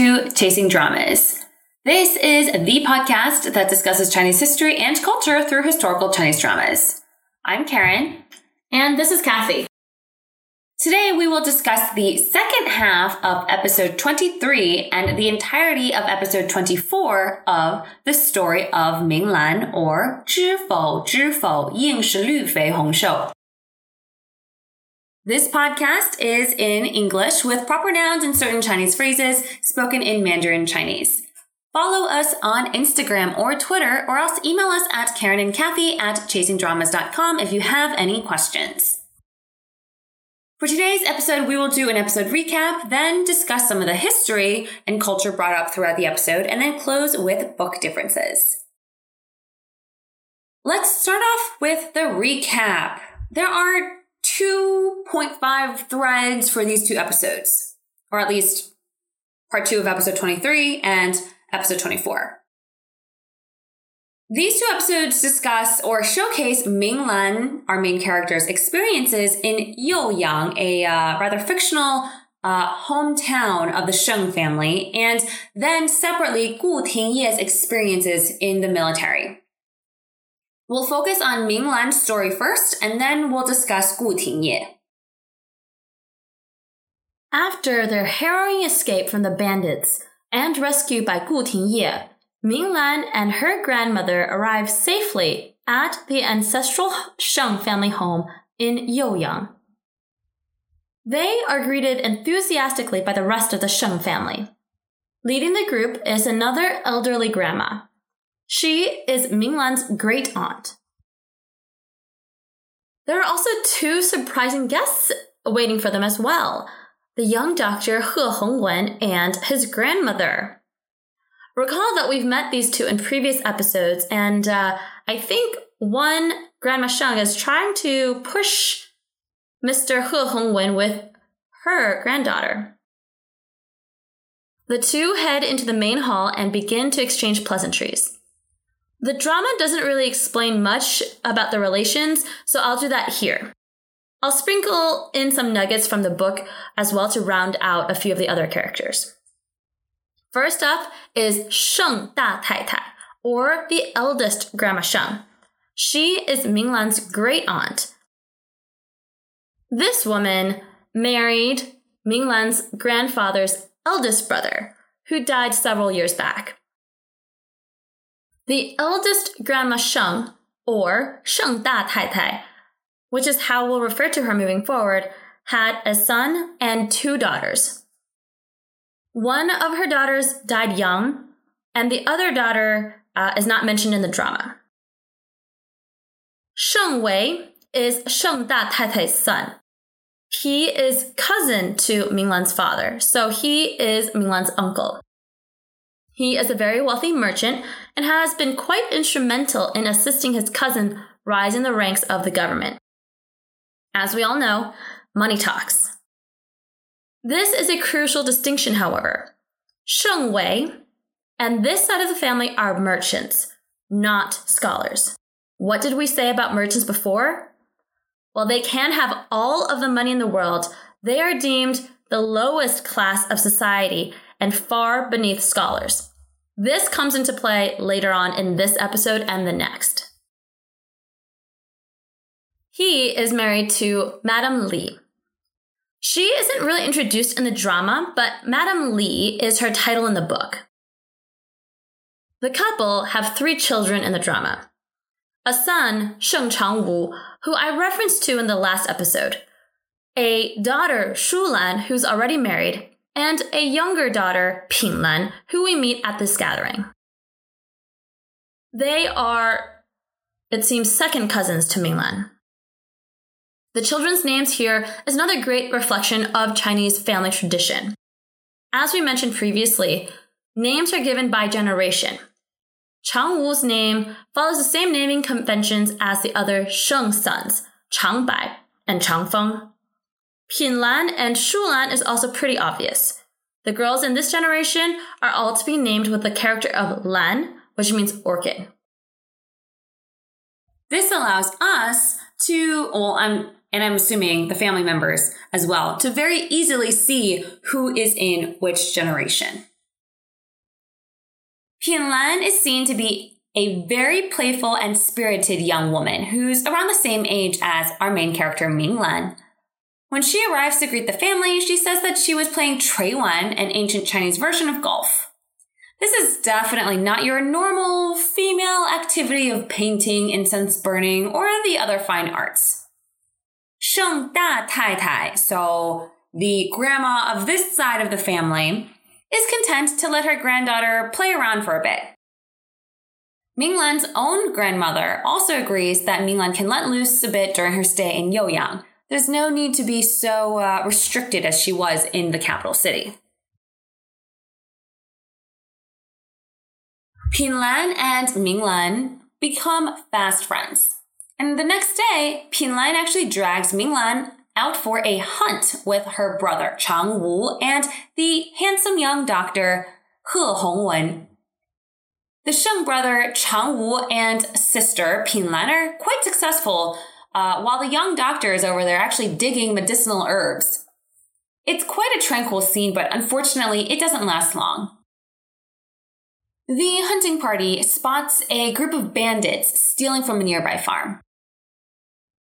Welcome back to Chasing Dramas. This is the podcast that discusses Chinese history and culture through historical Chinese dramas. I'm Karen. And this is Kathy. Today we will discuss the second half of episode 23 and the entirety of episode 24 of the story of Ming Lan or 知否知否应是绿肥红瘦. this podcast is in English with proper nouns and certain Chinese phrases spoken in Mandarin Chinese. Follow us on Instagram or Twitter, or else email us at Karen and Kathy at chasingdramas.com if you have any questions. For today's episode, we will do an episode recap, then discuss some of the history and culture brought up throughout the episode, and then close with book differences. Let's start off with the recap. There are 2.5 threads for these two episodes, or at least part two of episode 23 and episode 24. These two episodes discuss or showcase Ming Lan, our main character's experiences in Youyang, a uh, rather fictional uh, hometown of the Sheng family, and then separately Gu Tingye's experiences in the military. We'll focus on Ming Lan's story first, and then we'll discuss Gu Tingye. After their harrowing escape from the bandits and rescue by Gu Tingye, Ming Lan and her grandmother arrive safely at the ancestral Sheng family home in Youyang. They are greeted enthusiastically by the rest of the Sheng family. Leading the group is another elderly grandma, she is Minglan's great aunt. There are also two surprising guests waiting for them as well the young doctor He Hongwen and his grandmother. Recall that we've met these two in previous episodes, and uh, I think one Grandma Sheng is trying to push Mr. He Hongwen with her granddaughter. The two head into the main hall and begin to exchange pleasantries. The drama doesn't really explain much about the relations, so I'll do that here. I'll sprinkle in some nuggets from the book as well to round out a few of the other characters. First up is Sheng Da Tai Tai, or the eldest Grandma Sheng. She is Minglan's great aunt. This woman married Minglan's grandfather's eldest brother, who died several years back. The eldest Grandma Sheng, or Sheng Da Tai Tai, which is how we'll refer to her moving forward, had a son and two daughters. One of her daughters died young, and the other daughter uh, is not mentioned in the drama. Sheng Wei is Sheng Da Tai Tai's son. He is cousin to Minglan's father, so he is Minglan's uncle. He is a very wealthy merchant and has been quite instrumental in assisting his cousin rise in the ranks of the government. As we all know, money talks. This is a crucial distinction, however. Sheng Wei and this side of the family are merchants, not scholars. What did we say about merchants before? While they can have all of the money in the world, they are deemed the lowest class of society and far beneath scholars. This comes into play later on in this episode and the next. He is married to Madame Li. She isn't really introduced in the drama, but Madame Li is her title in the book. The couple have three children in the drama. A son, Sheng Changwu, who I referenced to in the last episode. A daughter, Shulan, who's already married, and a younger daughter, Pinglan, who we meet at this gathering. They are, it seems, second cousins to Minglan. The children's names here is another great reflection of Chinese family tradition. As we mentioned previously, names are given by generation. Chang Wu's name follows the same naming conventions as the other Sheng sons, Chang Bai and Chang Feng. Pinlan and Shulan is also pretty obvious. The girls in this generation are all to be named with the character of Lan, which means orchid. This allows us to, well, I'm and I'm assuming the family members as well, to very easily see who is in which generation. Pinlan is seen to be a very playful and spirited young woman who's around the same age as our main character Minglan. When she arrives to greet the family, she says that she was playing Chuiwan, an ancient Chinese version of golf. This is definitely not your normal female activity of painting, incense burning, or the other fine arts. Sheng Da Tai Tai, so the grandma of this side of the family, is content to let her granddaughter play around for a bit. Minglan's own grandmother also agrees that Minglan can let loose a bit during her stay in Youyang. There's no need to be so uh, restricted as she was in the capital city. Pinlan and Minglan become fast friends. And the next day, Pinlan actually drags Minglan out for a hunt with her brother Chang Wu and the handsome young doctor He Hongwen. The Sheng brother Chang Wu and sister Pinlan are quite successful, uh, while the young doctor is over there actually digging medicinal herbs. It's quite a tranquil scene, but unfortunately, it doesn't last long. The hunting party spots a group of bandits stealing from a nearby farm.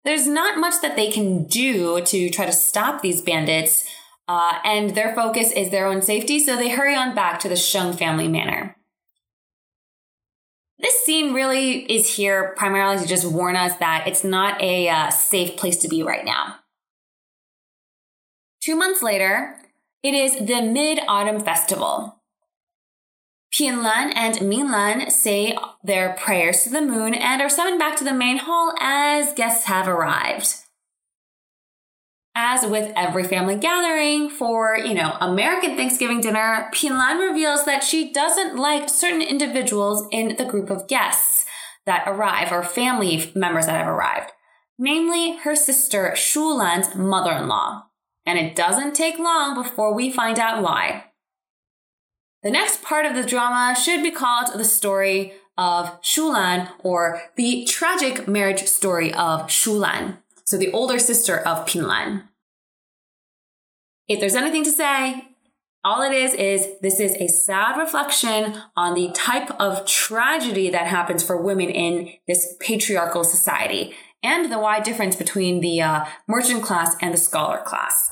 There's not much that they can do to try to stop these bandits, uh, and their focus is their own safety, so they hurry on back to the Sheng family manor. This scene really is here primarily to just warn us that it's not a uh, safe place to be right now. Two months later, it is the Mid Autumn Festival. Pinlan and Minglan say their prayers to the moon and are summoned back to the main hall as guests have arrived. As with every family gathering for, you know, American Thanksgiving dinner, Pinlan reveals that she doesn't like certain individuals in the group of guests that arrive or family members that have arrived, namely her sister Shulan's mother-in-law. And it doesn't take long before we find out why. The next part of the drama should be called the story of Shulan or the tragic marriage story of Shulan. So the older sister of Pinlan. If there's anything to say, all it is is this is a sad reflection on the type of tragedy that happens for women in this patriarchal society and the wide difference between the uh, merchant class and the scholar class.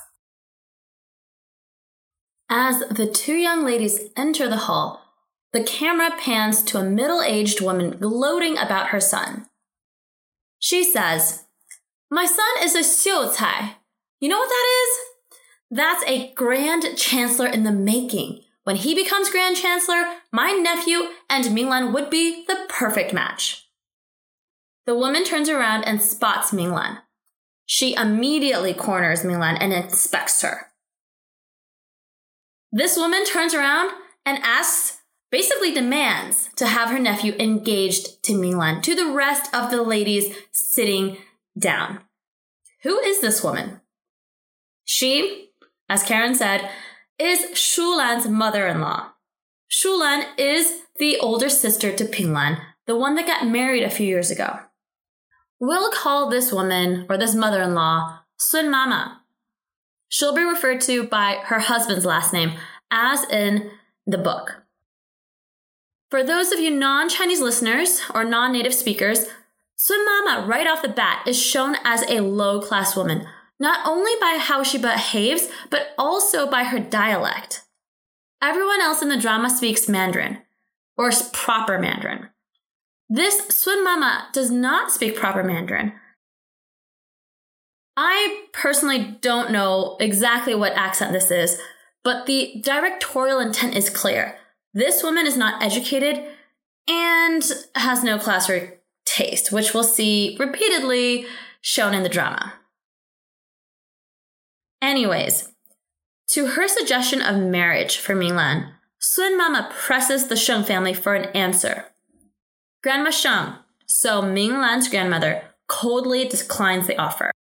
As the two young ladies enter the hall, the camera pans to a middle aged woman gloating about her son. She says, My son is a Xiucai. You know what that is? That's a Grand Chancellor in the making. When he becomes Grand Chancellor, my nephew and Minglan would be the perfect match. The woman turns around and spots Minglan. She immediately corners Minglan and inspects her. This woman turns around and asks, basically demands to have her nephew engaged to Minglan, to the rest of the ladies sitting down. Who is this woman? She, as Karen said, is Shulan's mother-in-law. Shulan is the older sister to Pinglan, the one that got married a few years ago. We'll call this woman, or this mother-in-law, Sun Mama, She'll be referred to by her husband's last name, as in the book. For those of you non Chinese listeners or non native speakers, Sun Mama, right off the bat, is shown as a low class woman, not only by how she behaves, but also by her dialect. Everyone else in the drama speaks Mandarin, or proper Mandarin. This Sun Mama does not speak proper Mandarin, I personally don't know exactly what accent this is, but the directorial intent is clear. This woman is not educated and has no class or taste, which we'll see repeatedly shown in the drama. Anyways, to her suggestion of marriage for Minglan, Sun Mama presses the Sheng family for an answer. Grandma Sheng, so Minglan's grandmother, coldly declines the offer.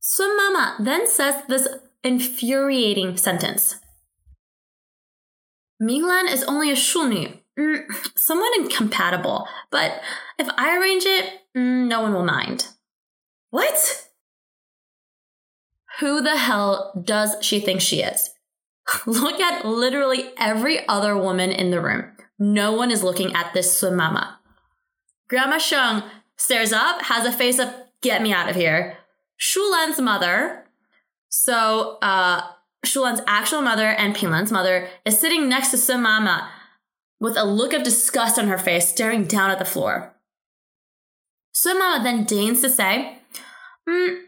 Sun Mama then says this infuriating sentence. Minglan is only a shunyu, mm, somewhat incompatible, but if I arrange it, mm, no one will mind. What? Who the hell does she think she is? Look at literally every other woman in the room. No one is looking at this Sun Mama. Grandma Sheng stares up, has a face of, get me out of here. Shulan's mother, so uh, Shulan's actual mother and Pinlan's mother, is sitting next to Sun Mama with a look of disgust on her face, staring down at the floor. Sun Mama then deigns to say, mm,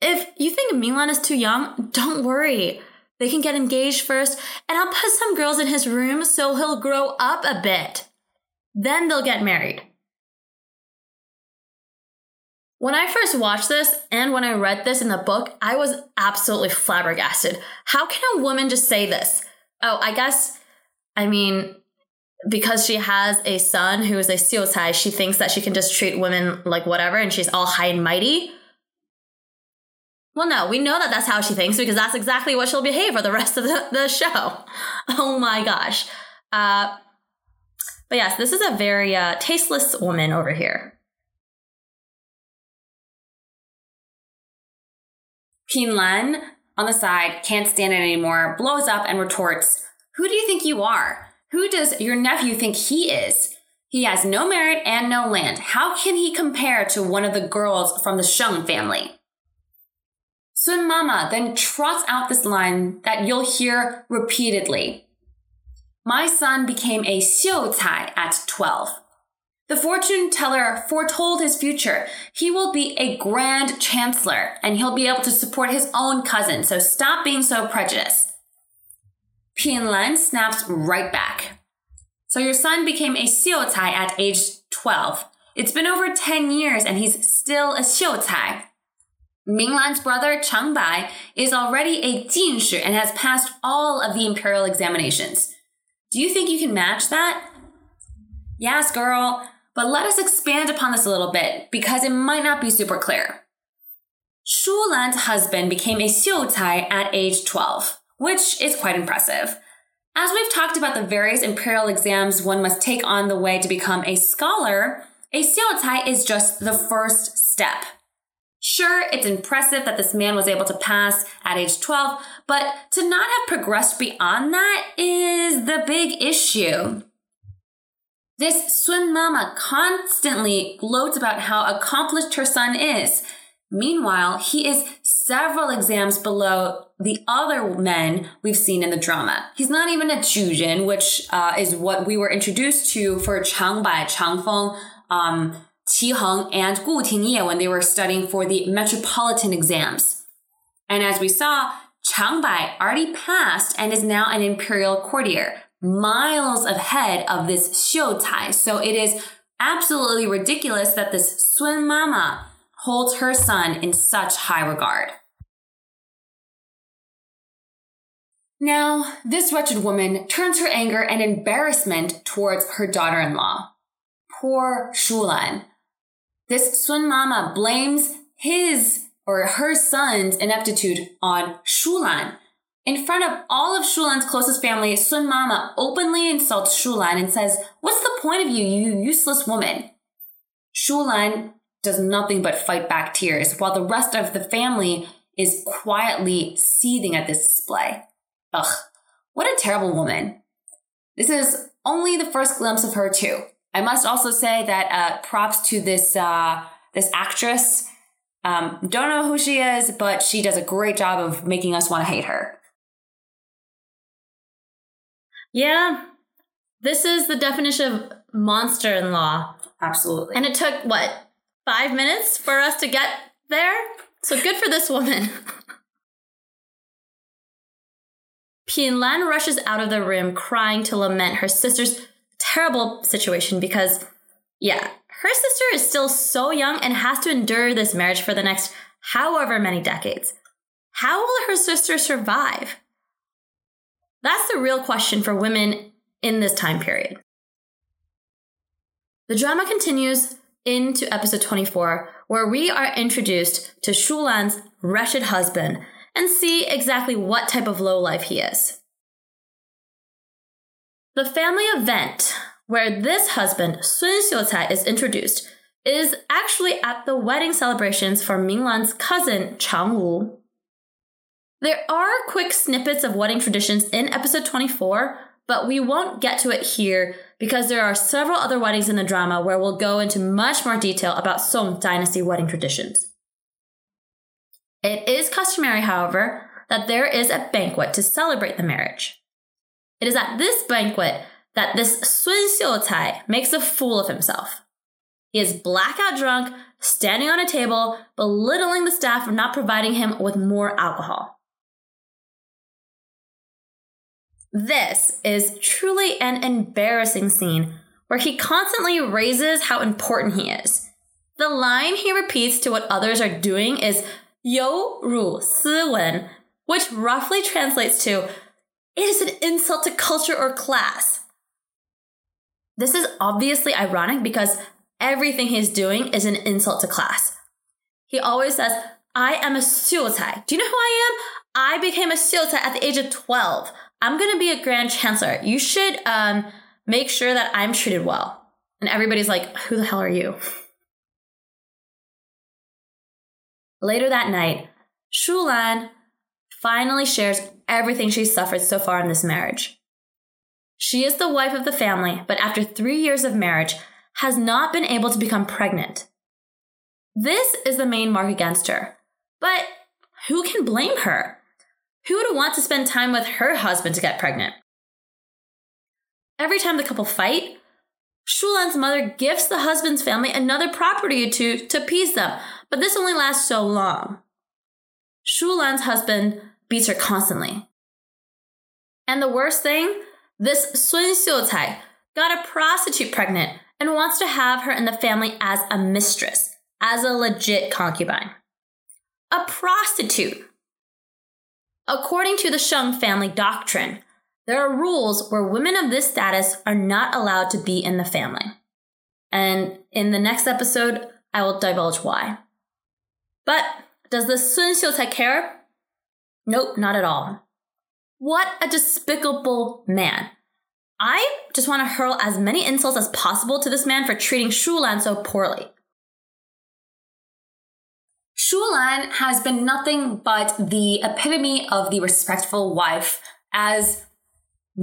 if you think Minglan is too young, don't worry. They can get engaged first, and I'll put some girls in his room so he'll grow up a bit. Then they'll get married. When I first watched this and when I read this in the book, I was absolutely flabbergasted. How can a woman just say this? Oh, I guess, I mean, because she has a son who is a Xiucai, she thinks that she can just treat women like whatever and she's all high and mighty. Well, no, we know that that's how she thinks because that's exactly what she'll behave for the rest of the, the show. Oh my gosh. Uh, but yes, this is a very uh, tasteless woman over here. Pinlan, on the side, can't stand it anymore, blows up and retorts, Who do you think you are? Who does your nephew think he is? He has no merit and no land. How can he compare to one of the girls from the Sheng family? Sun Mama then trots out this line that you'll hear repeatedly. My son became a xiu cai at 12. The fortune teller foretold his future. He will be a grand chancellor and he'll be able to support his own cousin, so stop being so prejudiced. Pinlan snaps right back. So your son became a xiu at age 12. It's been over 10 years and he's still a xiu cai. Minglan's brother Chang Bai is already a Jinshi and has passed all of the imperial examinations. Do you think you can match that? Yes, girl, but let us expand upon this a little bit because it might not be super clear. Shu Lan's husband became a Xiu at age 12, which is quite impressive. As we've talked about the various imperial exams one must take on the way to become a scholar, a Xiu is just the first step. Sure, it's impressive that this man was able to pass at age 12, but to not have progressed beyond that is the big issue. This Sun Mama constantly gloats about how accomplished her son is. Meanwhile, he is several exams below the other men we've seen in the drama. He's not even a Jujin, which uh, is what we were introduced to for Chang Bai, Chang Feng, um, Qi Heng and Gu Tingye when they were studying for the metropolitan exams. And as we saw, Chang Bai already passed and is now an imperial courtier, miles ahead of this Xiu Cai. So it is absolutely ridiculous that this Sun Mama holds her son in such high regard. Now, this wretched woman turns her anger and embarrassment towards her daughter in law. Poor Shulan, this Sun Mama blames his or her son's ineptitude on Shulan. In front of all of Shulan's closest family, Sun Mama openly insults Shulan and says, What's the point of you, you useless woman? Shulan does nothing but fight back tears, while the rest of the family is quietly seething at this display. Ugh, what a terrible woman. This is only the first glimpse of her, too. I must also say that uh, props to this uh, this actress. Um, don't know who she is, but she does a great job of making us want to hate her. Yeah, this is the definition of monster in law. Absolutely. And it took what five minutes for us to get there. So good for this woman. Pinlan rushes out of the room crying to lament her sister's terrible situation because, yeah, her sister is still so young and has to endure this marriage for the next however many decades. How will her sister survive? That's the real question for women in this time period. The drama continues into episode 24, where we are introduced to Shulan's wretched husband and see exactly what type of lowlife he is. The family event where this husband, Sun Xiucai, is introduced is actually at the wedding celebrations for Minglan's cousin Chang Wu. There are quick snippets of wedding traditions in episode 24, but we won't get to it here because there are several other weddings in the drama where we'll go into much more detail about Song dynasty wedding traditions. It is customary, however, that there is a banquet to celebrate the marriage. It is at this banquet that this Sun Xiucai makes a fool of himself. He is blackout drunk, standing on a table, belittling the staff for not providing him with more alcohol. This is truly an embarrassing scene where he constantly raises how important he is. The line he repeats to what others are doing is Yo Ru Si Wen, which roughly translates to It is an insult to culture or class. This is obviously ironic because everything he's doing is an insult to class. He always says, I am a Xiucai. Do you know who I am? I became a Xiucai at the age of 12. I'm going to be a grand chancellor. You should um, make sure that I'm treated well. And everybody's like, who the hell are you? Later that night, Shulan finally shares everything she's suffered so far in this marriage. She is the wife of the family, but after three years of marriage, has not been able to become pregnant. This is the main mark against her. But who can blame her? Who would want to spend time with her husband to get pregnant? Every time the couple fight, Shulan's mother gifts the husband's family another property or two to appease them, but this only lasts so long. Shulan's husband beats her constantly. And the worst thing, this Sun Xiucai got a prostitute pregnant and wants to have her in the family as a mistress, as a legit concubine. A prostitute. According to the Sheng family doctrine, there are rules where women of this status are not allowed to be in the family. And in the next episode, I will divulge why. But does the Sun Xiucai care? Nope, not at all. What a despicable man. I just want to hurl as many insults as possible to this man for treating Shulan so poorly. Shulan has been nothing but the epitome of the respectful wife as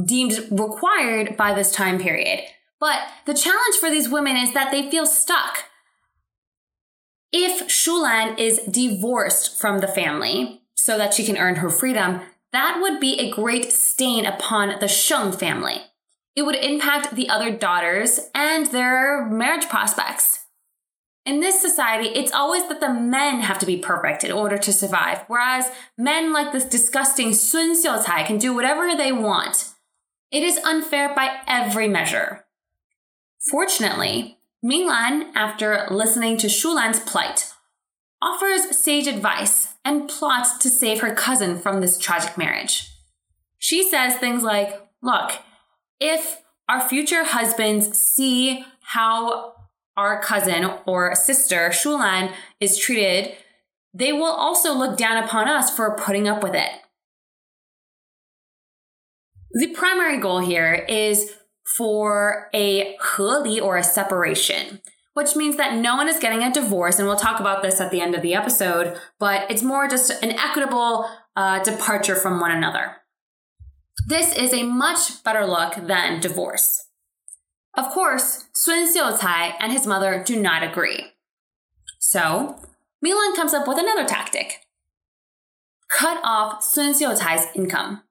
deemed required by this time period. But the challenge for these women is that they feel stuck. If Shulan is divorced from the family so that she can earn her freedom, that would be a great stain upon the Sheng family. It would impact the other daughters and their marriage prospects. In this society, it's always that the men have to be perfect in order to survive, whereas men like this disgusting Sun Xiucai can do whatever they want. It is unfair by every measure. Fortunately, Minglan, after listening to Shulan's plight, offers sage advice and plots to save her cousin from this tragic marriage. She says things like, Look, if our future husbands see how our cousin or sister, Shulan, is treated, they will also look down upon us for putting up with it. The primary goal here is for a 和离 or a separation, which means that no one is getting a divorce. And we'll talk about this at the end of the episode, but it's more just an equitable uh, departure from one another. This is a much better look than divorce. Of course, Sun Xiucai and his mother do not agree. So, Minglan comes up with another tactic. Cut off Sun Xiucai's income.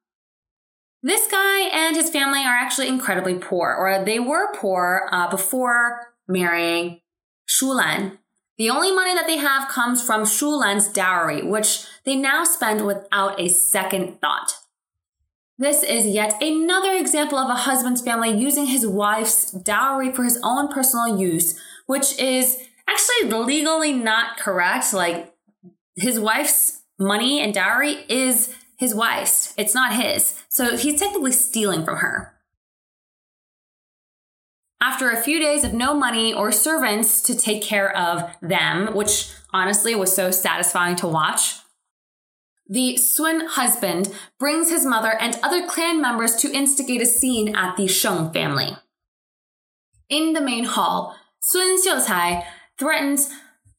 This guy and his family are actually incredibly poor, or they were poor uh, before marrying Shulan. The only money that they have comes from Shulan's dowry, which they now spend without a second thought. This is yet another example of a husband's family using his wife's dowry for his own personal use, which is actually legally not correct. Like, his wife's money and dowry is his wife's, it's not his. So he's technically stealing from her. After a few days of no money or servants to take care of them, which honestly was so satisfying to watch, the Sun husband brings his mother and other clan members to instigate a scene at the Sheng family. In the main hall, Sun Xiucai threatens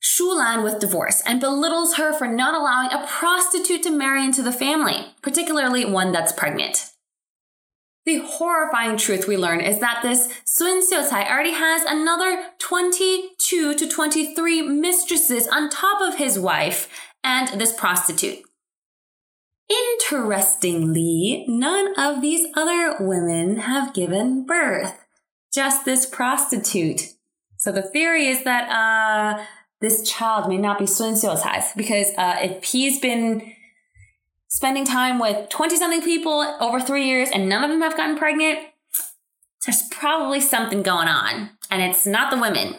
Shulan with divorce and belittles her for not allowing a prostitute to marry into the family, particularly one that's pregnant. The horrifying truth we learn is that this Sun Xiucai already has another 22 to 23 mistresses on top of his wife and this prostitute. Interestingly, none of these other women have given birth, just this prostitute. So the theory is that uh, this child may not be Sun Xiucai's because uh, if he's been spending time with 20 something people over three years and none of them have gotten pregnant, there's probably something going on. And it's not the women.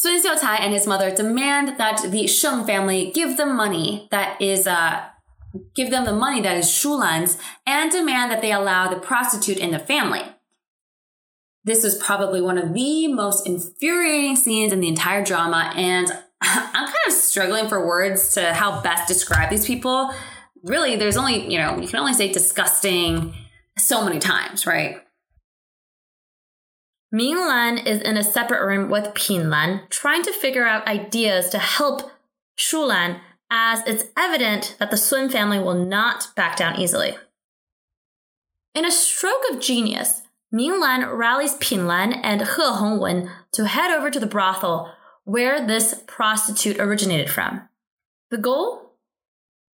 Sun Xiucai and his mother demand that the Sheng family give them money that is, uh, give them the money that is Shulan's and demand that they allow the prostitute in the family. This is probably one of the most infuriating scenes in the entire drama, and I'm kind of struggling for words to how best describe these people. Really, there's only, you know, you can only say disgusting so many times, right? Ming Lan is in a separate room with Pin Lan, trying to figure out ideas to help Shulan, as it's evident that the Sun family will not back down easily. In a stroke of genius, Ming Lan rallies Pin Lan and He Hongwen to head over to the brothel where this prostitute originated from. The goal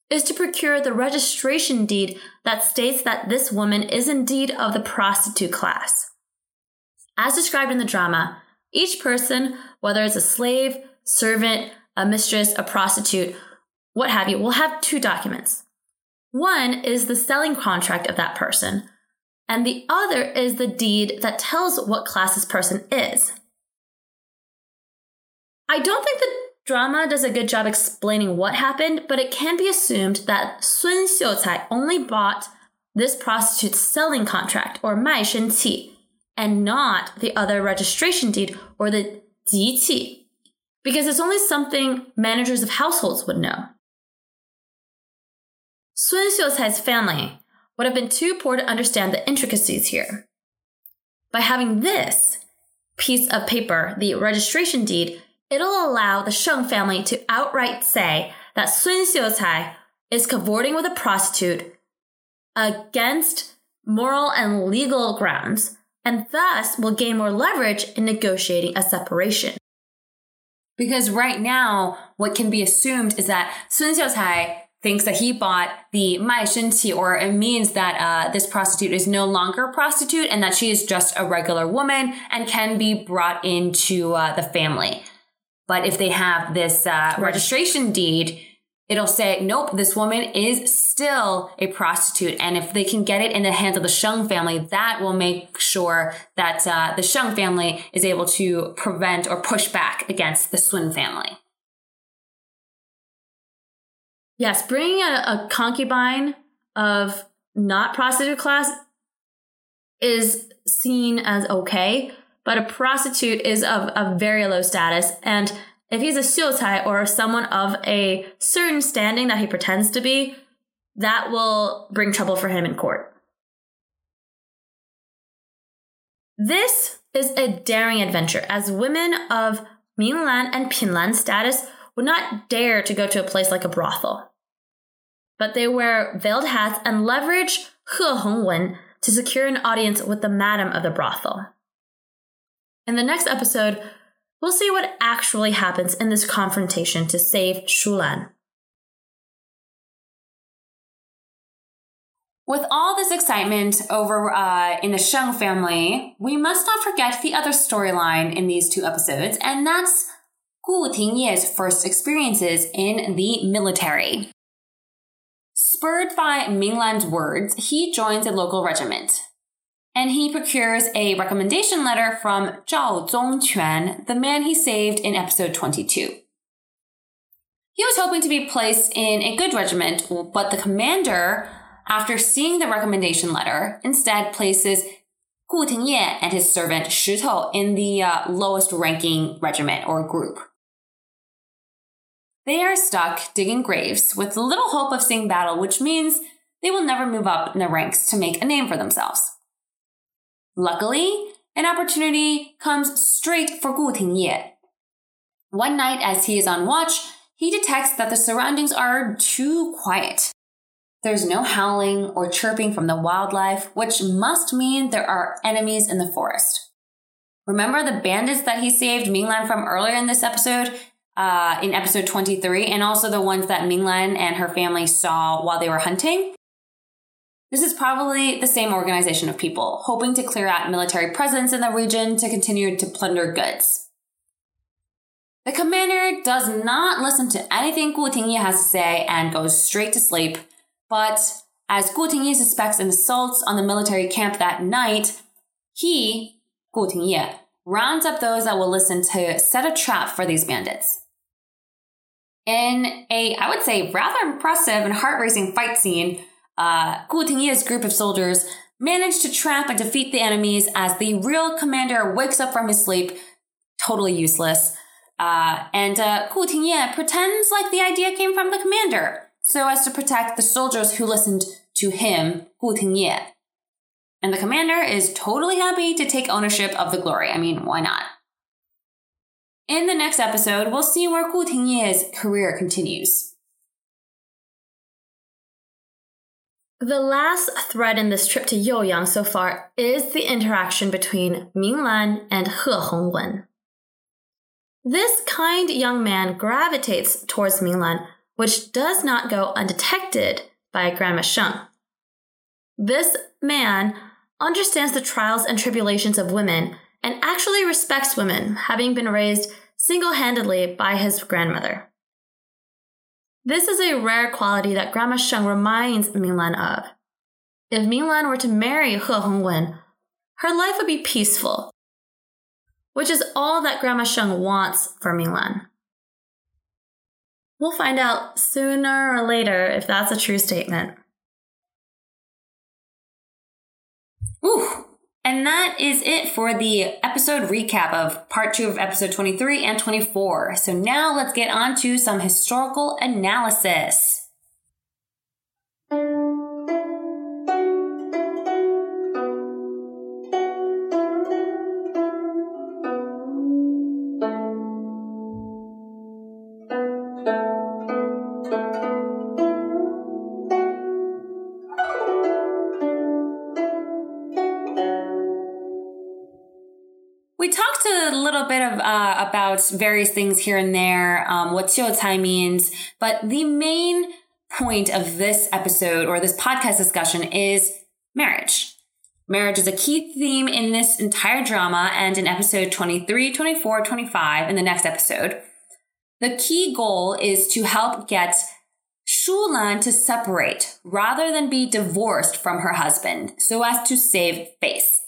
is to procure the registration deed that states that this woman is indeed of the prostitute class. As described in the drama, each person, whether it's a slave, servant, a mistress, a prostitute, what have you, will have two documents. One is the selling contract of that person, and the other is the deed that tells what class this person is. I don't think the drama does a good job explaining what happened, but it can be assumed that Sun Xiucai only bought this prostitute's selling contract or Mai Shen Qi and not the other registration deed or the DT, because it's only something managers of households would know. Sun Xiucai's family would have been too poor to understand the intricacies here. By having this piece of paper, the registration deed, It'll allow the Sheng family to outright say that Sun Xiucai is cavorting with a prostitute against moral and legal grounds, and thus will gain more leverage in negotiating a separation. Because right now, what can be assumed is that Sun Xiucai thinks that he bought the Mai Shenqi, or it means that uh, this prostitute is no longer a prostitute and that she is just a regular woman and can be brought into uh, the family. But if they have this uh, registration deed, it'll say, nope, this woman is still a prostitute. And if they can get it in the hands of the Sheng family, that will make sure that uh, the Sheng family is able to prevent or push back against the Sun family. Yes, bringing a, a concubine of not prostitute class is seen as okay, but a prostitute is of a very low status. And if he's a xiucai or someone of a certain standing that he pretends to be, that will bring trouble for him in court. This is a daring adventure, as women of Minglan and Pinlan status would not dare to go to a place like a brothel. But they wear veiled hats and leverage He Hongwen to secure an audience with the madam of the brothel. In the next episode, we'll see what actually happens in this confrontation to save Shulan. With all this excitement over uh, in the Sheng family, we must not forget the other storyline in these two episodes, and that's Gu Tingye's first experiences in the military. Spurred by Minglan's words, he joins a local regiment and he procures a recommendation letter from Zhao Zongquan, the man he saved in episode 22. He was hoping to be placed in a good regiment, but the commander, after seeing the recommendation letter, instead places Gu Tingye and his servant Shi Tou in the uh, lowest ranking regiment or group. They are stuck digging graves with little hope of seeing battle, which means they will never move up in the ranks to make a name for themselves. Luckily, an opportunity comes straight for Gu Tingye. One night, as he is on watch, he detects that the surroundings are too quiet. There's no howling or chirping from the wildlife, which must mean there are enemies in the forest. Remember the bandits that he saved Minglan from earlier in this episode? Uh, in episode 23, and also the ones that Minglan and her family saw while they were hunting? This is probably the same organization of people, hoping to clear out military presence in the region to continue to plunder goods. The commander does not listen to anything Gu Tingye has to say and goes straight to sleep, but as Gu Tingye suspects an assault on the military camp that night, he, Gu Tingye, rounds up those that will listen to set a trap for these bandits. In a, I would say, rather impressive and heart racing fight scene, uh, Gu Tingye's group of soldiers manage to trap and defeat the enemies as the real commander wakes up from his sleep, totally useless. Uh, and uh, Gu Tingye pretends like the idea came from the commander, so as to protect the soldiers who listened to him, Gu Tingye. And the commander is totally happy to take ownership of the glory. I mean, why not? In the next episode, we'll see where Gu Tingye's career continues. The last thread in this trip to Youyang so far is the interaction between Ming Lan and He Hongwen. This kind young man gravitates towards Ming Lan, which does not go undetected by Grandma Sheng. This man understands the trials and tribulations of women and actually respects women, having been raised single handedly by his grandmother. This is a rare quality that Grandma Sheng reminds Minglan of. If Minglan were to marry He Hongwen, her life would be peaceful, which is all that Grandma Sheng wants for Minglan. We'll find out sooner or later if that's a true statement. Ooh, and that is it for the episode recap of part two of episode 23 and 24. So now let's get on to some historical analysis. About various things here and there, um, what Xiucai means, but the main point of this episode or this podcast discussion is marriage. Marriage is a key theme in this entire drama and in episode 23, 24, 25, in the next episode. The key goal is to help get Shulan to separate rather than be divorced from her husband so as to save face.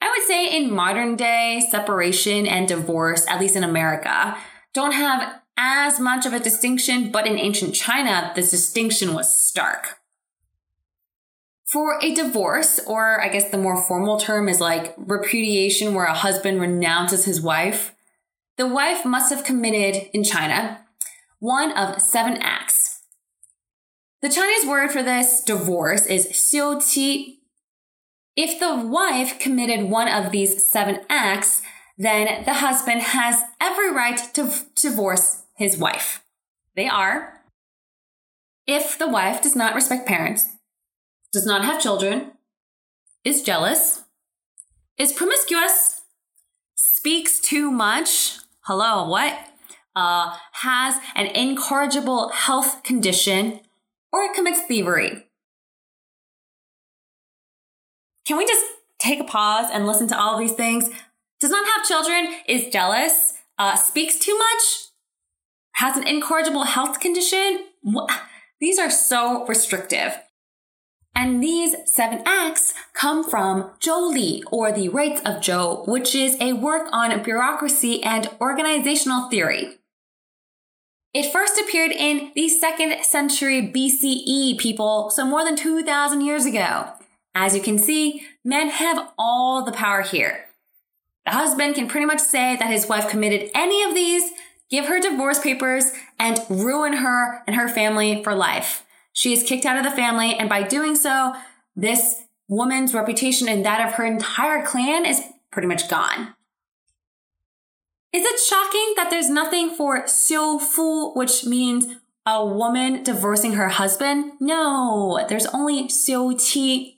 I would say in modern day, separation and divorce, at least in America, don't have as much of a distinction, but in ancient China, this distinction was stark. For a divorce, or I guess the more formal term is like repudiation, where a husband renounces his wife, the wife must have committed in China one of seven acts. The Chinese word for this divorce is xiu qi if the wife committed one of these seven acts, then the husband has every right to divorce his wife. They are if the wife does not respect parents, does not have children, is jealous, is promiscuous, speaks too much, hello, what? Uh, has an incorrigible health condition, or commits thievery. Can we just take a pause and listen to all of these things? Does not have children, is jealous, uh, speaks too much, has an incorrigible health condition. These are so restrictive. And these seven acts come from Li, or the Rites of Zhou, which is a work on bureaucracy and organizational theory. It first appeared in the second century BCE, people, so more than 2,000 years ago. As you can see, men have all the power here. The husband can pretty much say that his wife committed any of these, give her divorce papers, and ruin her and her family for life. She is kicked out of the family, and by doing so, this woman's reputation and that of her entire clan is pretty much gone. Is it shocking that there's nothing for xiu fu, which means a woman divorcing her husband? No, there's only xiu qi.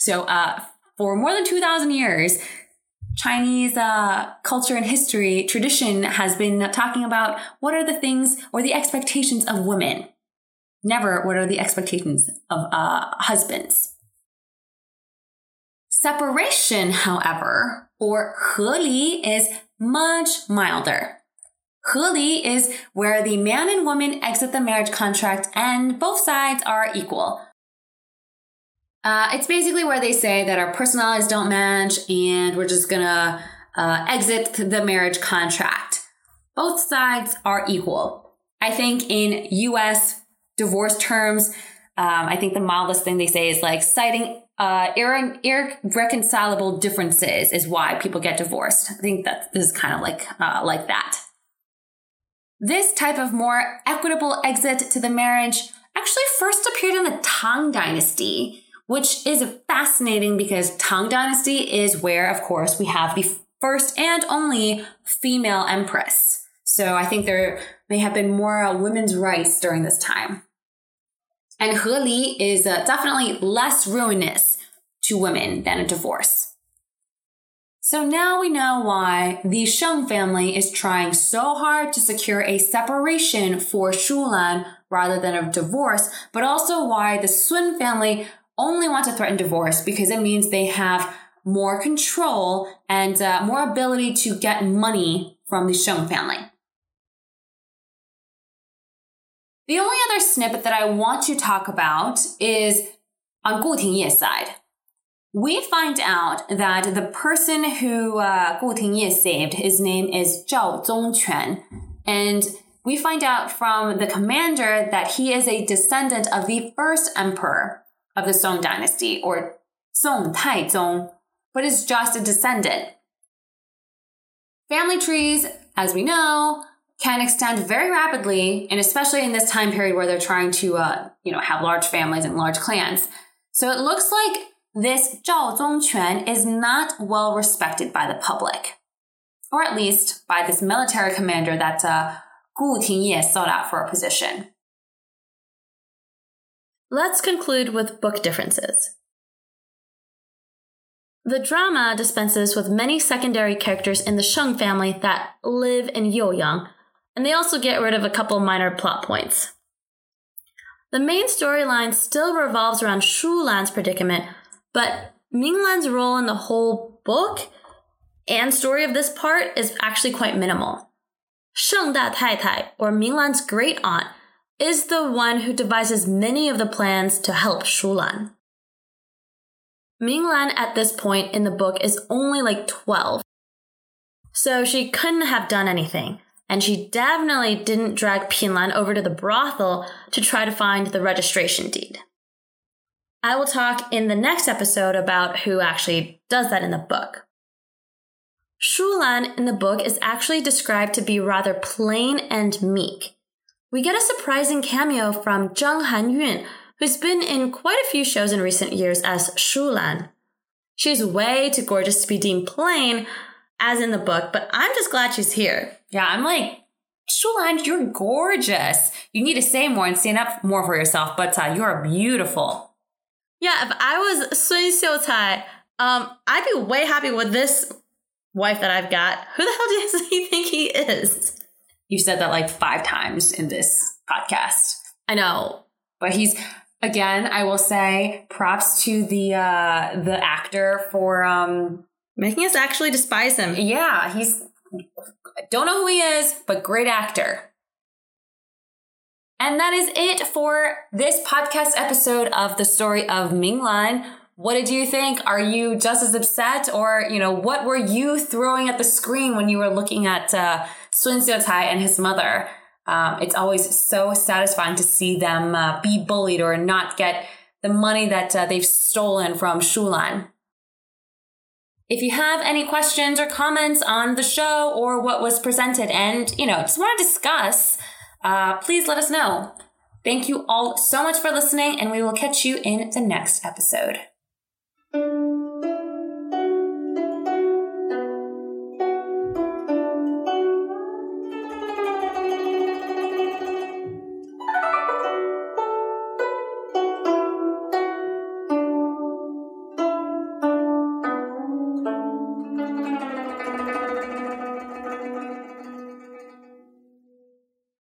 So uh, for more than 2,000 years, Chinese uh, culture and history tradition has been talking about what are the things or the expectations of women. Never what are the expectations of uh, husbands. Separation, however, or heli, is much milder. Heli is where the man and woman exit the marriage contract and both sides are equal. Uh, it's basically where they say that our personalities don't match and we're just gonna uh, exit the marriage contract. Both sides are equal. I think in US divorce terms, um, I think the mildest thing they say is like citing uh, irreconcilable differences is why people get divorced. I think that this is kind of like uh, like that. This type of more equitable exit to the marriage actually first appeared in the Tang Dynasty which is fascinating because Tang Dynasty is where, of course, we have the first and only female empress. So I think there may have been more uh, women's rights during this time. And He Li is uh, definitely less ruinous to women than a divorce. So now we know why the Sheng family is trying so hard to secure a separation for Shulan rather than a divorce, but also why the Sun family only want to threaten divorce because it means they have more control and uh, more ability to get money from the Sheng family. The only other snippet that I want to talk about is on Gu Tingye's side. We find out that the person who uh, Gu Tingye saved, his name is Zhao Zongquan, and we find out from the commander that he is a descendant of the first emperor of the Song dynasty or Song Taizong, but is just a descendant. Family trees, as we know, can extend very rapidly, and especially in this time period where they're trying to, uh, you know, have large families and large clans. So it looks like this Zhao Zongquan is not well respected by the public, or at least by this military commander that uh, Gu Tingye sought out for a position. Let's conclude with book differences. The drama dispenses with many secondary characters in the Sheng family that live in Youyang, and they also get rid of a couple minor plot points. The main storyline still revolves around Shu Lan's predicament, but Ming Lan's role in the whole book and story of this part is actually quite minimal. Sheng Da Tai Tai, or Ming Lan's great aunt, is the one who devises many of the plans to help Shulan. Minglan at this point in the book is only like 12. So she couldn't have done anything. And she definitely didn't drag Pinlan over to the brothel to try to find the registration deed. I will talk in the next episode about who actually does that in the book. Shulan in the book is actually described to be rather plain and meek we get a surprising cameo from Zhang Hanyun, who's been in quite a few shows in recent years as Shulan. She's way too gorgeous to be deemed plain, as in the book, but I'm just glad she's here. Yeah, I'm like, Shulan, you're gorgeous. You need to say more and stand up more for yourself, but uh, you're beautiful. Yeah, if I was Sun Xiucai, um, I'd be way happy with this wife that I've got. Who the hell does he think he is? You said that like five times in this podcast. I know. But he's again, I will say props to the uh the actor for um making us actually despise him. Yeah, he's I don't know who he is, but great actor. And that is it for this podcast episode of the story of Ming Minglan. What did you think? Are you just as upset, or you know, what were you throwing at the screen when you were looking at uh, Sun Xiucai and his mother? Um, it's always so satisfying to see them uh, be bullied or not get the money that uh, they've stolen from Shulan. If you have any questions or comments on the show or what was presented, and you know, just want to discuss, uh, please let us know. Thank you all so much for listening, and we will catch you in the next episode.